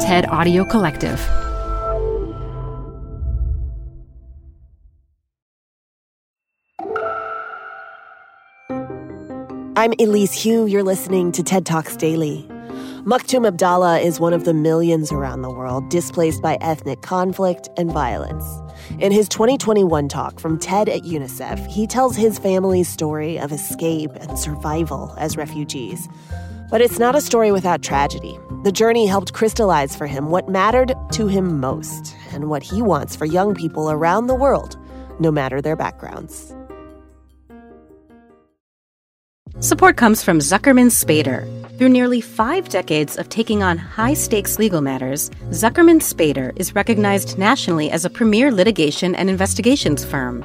TED Audio Collective. I'm Elise Hu. You're listening to TED Talks Daily. Makhtoum Abdalla is one of the millions around the world displaced by ethnic conflict and violence. In his 2021 talk from TED at UNICEF, he tells his family's story of escape and survival as refugees. But it's not a story without tragedy. The journey helped crystallize for him what mattered to him most and what he wants for young people around the world, no matter their backgrounds. Support comes from Zuckerman Spader. Through nearly five decades of taking on high stakes legal matters, Zuckerman Spader is recognized nationally as a premier litigation and investigations firm.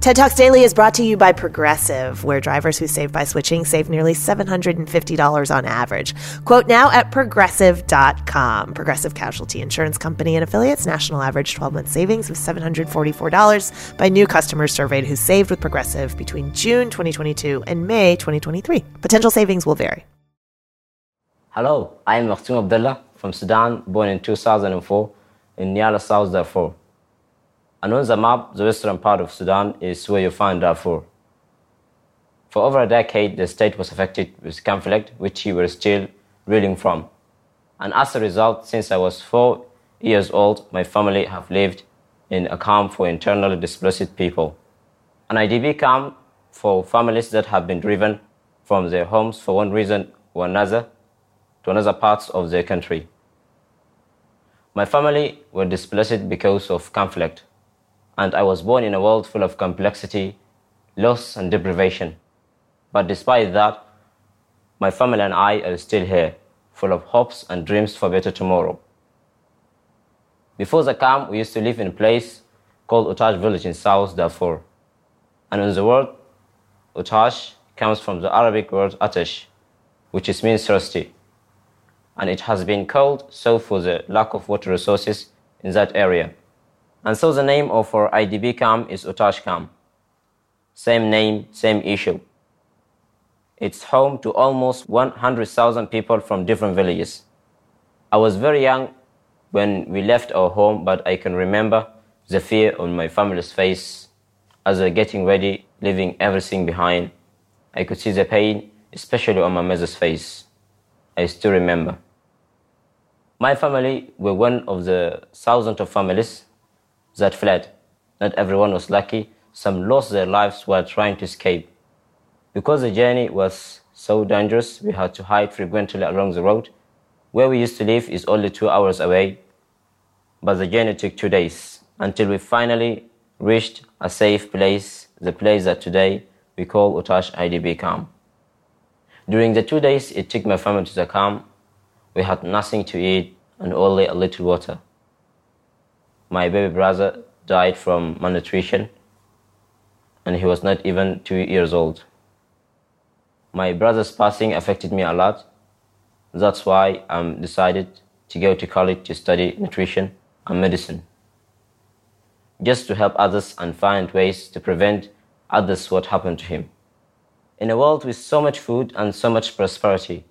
TED Talks Daily is brought to you by Progressive, where drivers who save by switching save nearly $750 on average. Quote now at progressive.com. Progressive Casualty Insurance Company and affiliates national average 12 month savings of $744 by new customers surveyed who saved with Progressive between June 2022 and May 2023. Potential savings will vary. Hello, I am Makhtoum Abdalla from Sudan, born in 2004 in Nyala, South Darfur. And on the map, the western part of Sudan is where you find Darfur. For over a decade, the state was affected with conflict, which we were still reeling from. And as a result, since I was four years old, my family have lived in a camp for internally displaced people. An IDP camp for families that have been driven from their homes for one reason or another to another parts of their country. My family were displaced because of conflict and I was born in a world full of complexity, loss, and deprivation. But despite that, my family and I are still here, full of hopes and dreams for a better tomorrow. Before the camp, we used to live in a place called Otash village in South Darfur. And in the word, Otash comes from the Arabic word Atash, which is means thirsty. And it has been called so for the lack of water resources in that area. And so the name of our IDP camp is Otash camp. Same name, same issue. It's home to almost 100,000 people from different villages. I was very young when we left our home, but I can remember the fear on my family's face as were getting ready, leaving everything behind. I could see the pain, especially on my mother's face. I still remember. My family were one of the thousands of families that fled. Not everyone was lucky. Some lost their lives while trying to escape. Because the journey was so dangerous, we had to hide frequently along the road. Where we used to live is only two hours away, but the journey took two days until we finally reached a safe place, the place that today we call Otash IDP camp. During the two days it took my family to the camp, we had nothing to eat and only a little water my baby brother died from malnutrition and he was not even two years old. My brother's passing affected me a lot. That's why I decided to go to college to study nutrition and medicine. Just to help others and find ways to prevent others what happened to him. In a world with so much food and so much prosperity,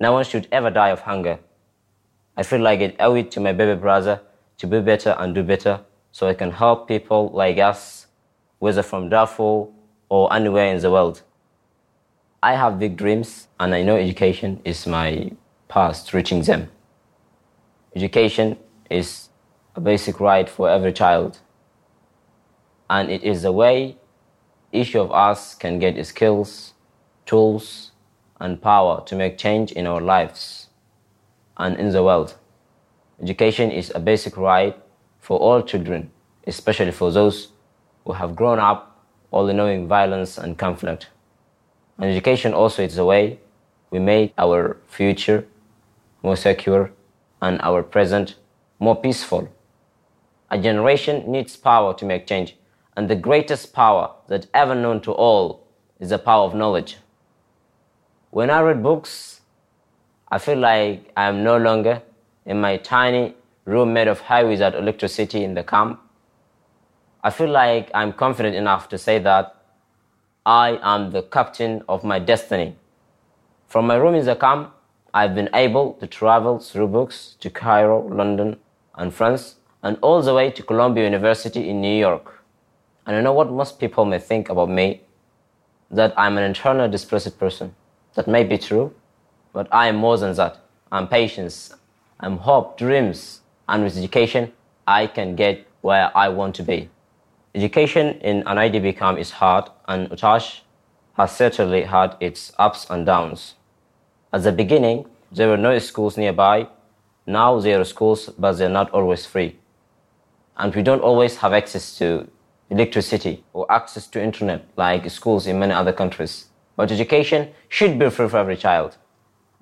no one should ever die of hunger. I feel like I owe it to my baby brother to be better and do better so I can help people like us, whether from Darfur or anywhere in the world. I have big dreams and I know education is my path to reaching them. Education is a basic right for every child and it is a way each of us can get skills, tools, and power to make change in our lives and in the world. Education is a basic right for all children, especially for those who have grown up only knowing violence and conflict. And education also is the way we make our future more secure and our present more peaceful. A generation needs power to make change, and the greatest power that ever known to all is the power of knowledge. When I read books, I feel like I am no longer in my tiny room made of high without electricity in the camp. I feel like I'm confident enough to say that I am the captain of my destiny. From my room in the camp, I've been able to travel through books to Cairo, London, and France, and all the way to Columbia University in New York. And I know what most people may think about me that I'm an internal displaced person. That may be true, but I am more than that. I'm patience, I'm hope, dreams, and with education, I can get where I want to be. Education in an IDP camp is hard, and Otash has certainly had its ups and downs. At the beginning, there were no schools nearby. Now there are schools, but they're not always free. And we don't always have access to electricity or access to internet like schools in many other countries. But education should be free for every child.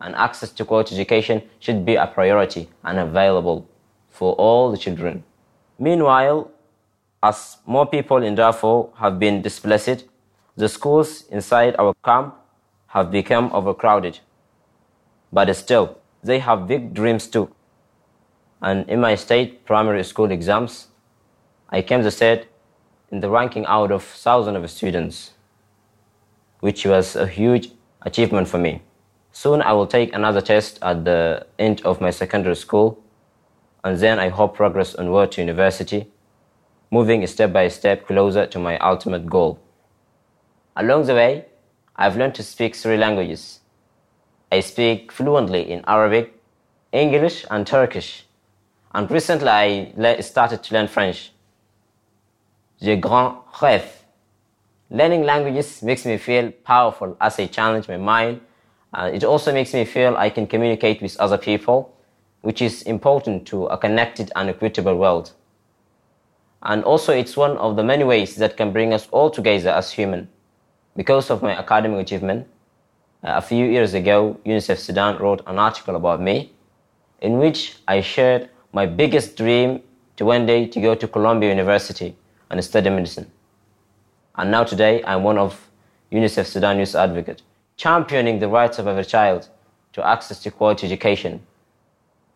And access to quality education should be a priority and available for all the children. Meanwhile, as more people in Darfur have been displaced, the schools inside our camp have become overcrowded. But still, they have big dreams too. And in my state primary school exams, I came to third in the ranking out of thousands of students, which was a huge achievement for me. Soon I will take another test at the end of my secondary school, and then I hope progress onward to university, moving step by step closer to my ultimate goal. Along the way, I've learned to speak three languages. I speak fluently in Arabic, English, and Turkish. And recently I started to learn French. Je grand rêve. Learning languages makes me feel powerful as I challenge my mind. Uh, it also makes me feel I can communicate with other people, which is important to a connected and equitable world. And also, it's one of the many ways that can bring us all together as human. Because of my academic achievement, uh, a few years ago, UNICEF Sudan wrote an article about me in which I shared my biggest dream to one day to go to Columbia University and study medicine. And now today, I'm one of UNICEF Sudan Youth Advocate, championing the rights of every child to access to quality education.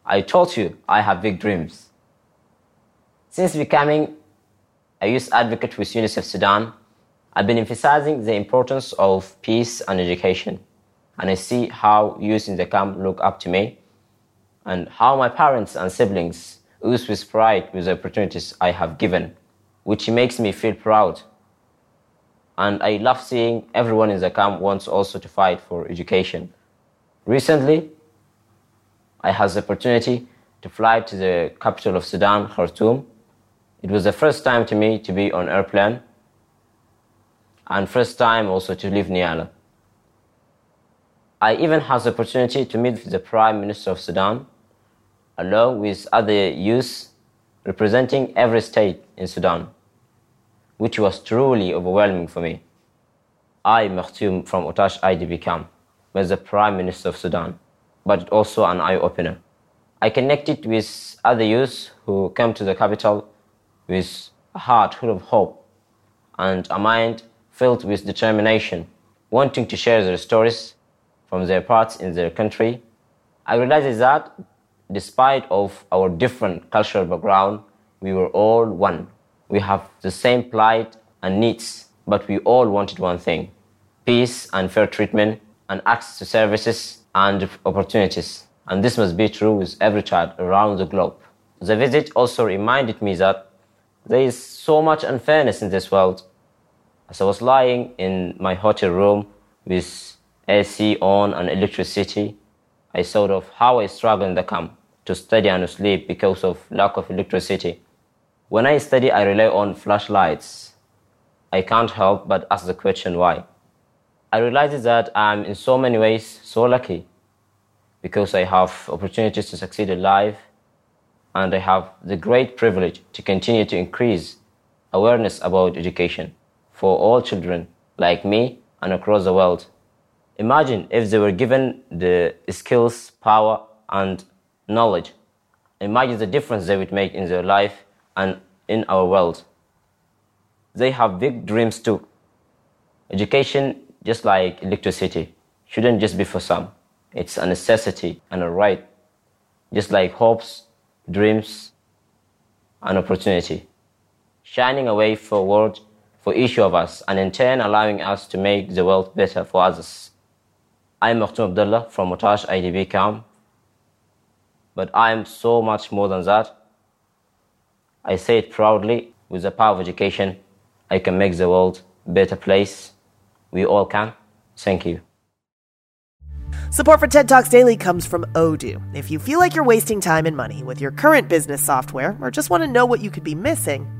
I told you I have big dreams. Since becoming a youth advocate with UNICEF Sudan, I've been emphasizing the importance of peace and education. And I see how youth in the camp look up to me and how my parents and siblings ooze with pride with the opportunities I have given, which makes me feel proud. And I love seeing everyone in the camp wants also to fight for education. Recently, I had the opportunity to fly to the capital of Sudan, Khartoum. It was the first time to me to be on airplane and first time also to leave Nyala. I even had the opportunity to meet the Prime Minister of Sudan along with other youths representing every state in Sudan, which was truly overwhelming for me. I, Makhtoum from Otash IDP camp, was the Prime Minister of Sudan, but also an eye opener. I connected with other youths who came to the capital with a heart full of hope and a mind filled with determination, wanting to share their stories from their parts in their country. I realized that despite of our different cultural background, we were all one. We have the same plight and needs, but we all wanted one thing peace and fair treatment and access to services and opportunities. And this must be true with every child around the globe. The visit also reminded me that there is so much unfairness in this world. As I was lying in my hotel room with AC on and electricity, I thought of how I struggled in the camp to study and sleep because of lack of electricity. When I study, I rely on flashlights. I can't help but ask the question why. I realize that I'm in so many ways so lucky because I have opportunities to succeed in life and I have the great privilege to continue to increase awareness about education for all children like me and across the world. Imagine if they were given the skills, power, and knowledge. Imagine the difference they would make in their life and in our world. They have big dreams too. Education, just like electricity, shouldn't just be for some. It's a necessity and a right, just like hopes, dreams, and opportunity. Shining a way forward for each of us and in turn allowing us to make the world better for others. I'm Makhtoum Abdalla from Otash IDP camp, but I am so much more than that. I say it proudly with the power of education, I can make the world a better place. We all can. Thank you. Support for TED Talks Daily comes from Odoo. If you feel like you're wasting time and money with your current business software or just want to know what you could be missing,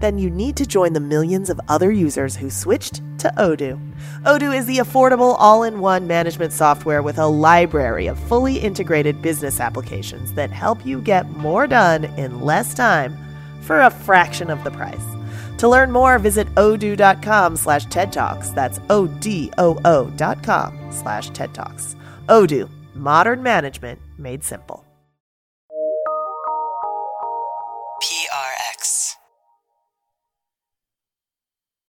then you need to join the millions of other users who switched to Odoo. Odoo is the affordable all in one management software with a library of fully integrated business applications that help you get more done in less time for a fraction of the price. To learn more, visit odoo.com slash TED Talks. That's O-D-O-O dot com slash TED Talks. Odoo, modern management made simple.